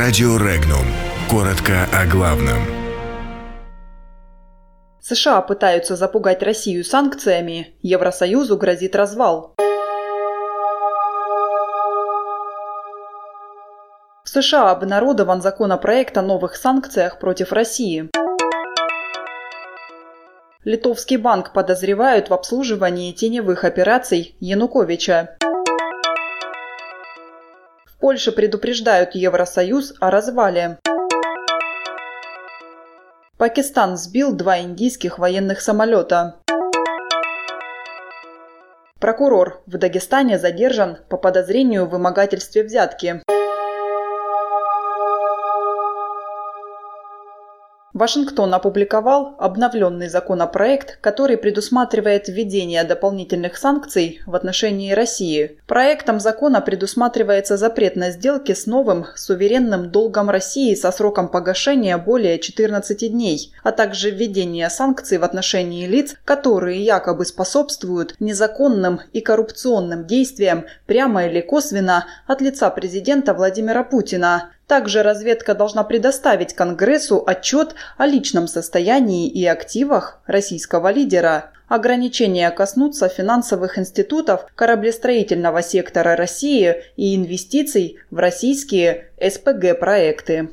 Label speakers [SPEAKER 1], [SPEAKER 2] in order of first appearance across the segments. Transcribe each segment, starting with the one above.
[SPEAKER 1] Радио Регнум. Коротко о главном.
[SPEAKER 2] США пытаются запугать Россию санкциями. Евросоюзу грозит развал. В США обнародован законопроект о новых санкциях против России. Литовский банк подозревают в обслуживании теневых операций Януковича. В Польше предупреждают Евросоюз о развале. Пакистан сбил два индийских военных самолета. Прокурор в Дагестане задержан по подозрению в вымогательстве взятки. Вашингтон опубликовал обновленный законопроект, который предусматривает введение дополнительных санкций в отношении России. Проектом закона предусматривается запрет на сделки с новым суверенным долгом России со сроком погашения более 14 дней, а также введение санкций в отношении лиц, которые якобы способствуют незаконным и коррупционным действиям прямо или косвенно от лица президента Владимира Путина. Также разведка должна предоставить Конгрессу отчет о личном состоянии и активах российского лидера. Ограничения коснутся финансовых институтов, кораблестроительного сектора России и инвестиций в российские СПГ-проекты.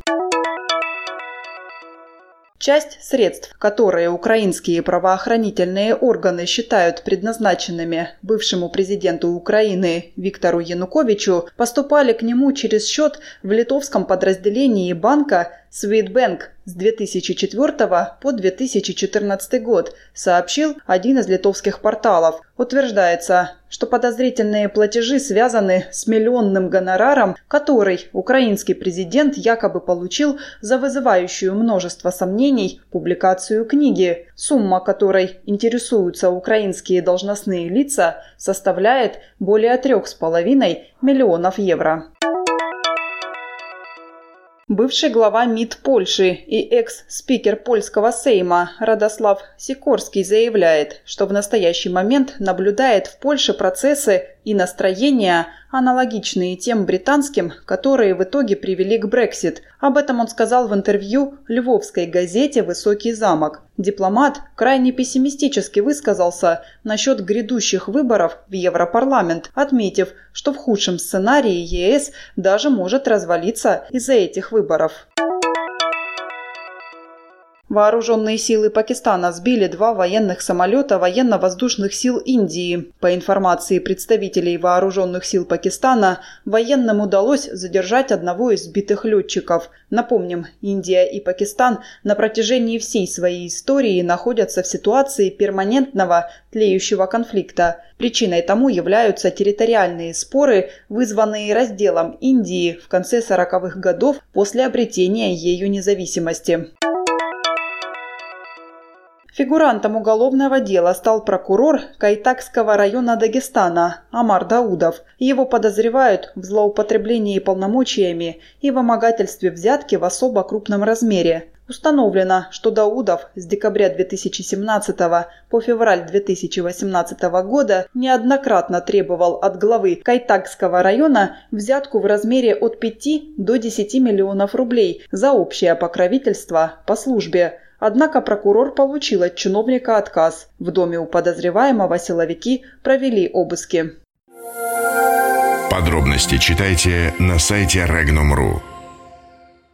[SPEAKER 2] Часть средств, которые украинские правоохранительные органы считают предназначенными бывшему президенту Украины Виктору Януковичу, поступали к нему через счет в литовском подразделении банка Свитбэнк с 2004 по 2014 год, сообщил один из литовских порталов. Утверждается, что подозрительные платежи связаны с миллионным гонораром, который украинский президент якобы получил за вызывающую множество сомнений публикацию книги. Сумма которой интересуются украинские должностные лица составляет более 3,5 миллионов евро. Бывший глава МИД Польши и экс-спикер польского Сейма Радослав Сикорский заявляет, что в настоящий момент наблюдает в Польше процессы и настроения, аналогичные тем британским, которые в итоге привели к Брексит. Об этом он сказал в интервью львовской газете «Высокий замок». Дипломат крайне пессимистически высказался насчет грядущих выборов в Европарламент, отметив, что в худшем сценарии ЕС даже может развалиться из-за этих выборов. Вооруженные силы Пакистана сбили два военных самолета военно-воздушных сил Индии. По информации представителей вооруженных сил Пакистана, военным удалось задержать одного из сбитых летчиков. Напомним, Индия и Пакистан на протяжении всей своей истории находятся в ситуации перманентного тлеющего конфликта. Причиной тому являются территориальные споры, вызванные разделом Индии в конце 40-х годов после обретения ею независимости. Фигурантом уголовного дела стал прокурор Кайтакского района Дагестана Амар Даудов. Его подозревают в злоупотреблении полномочиями и вымогательстве взятки в особо крупном размере. Установлено, что Даудов с декабря 2017 по февраль 2018 года неоднократно требовал от главы Кайтакского района взятку в размере от 5 до 10 миллионов рублей за общее покровительство по службе. Однако прокурор получил от чиновника отказ. В доме у подозреваемого силовики провели обыски.
[SPEAKER 1] Подробности читайте на сайте Regnum.ru.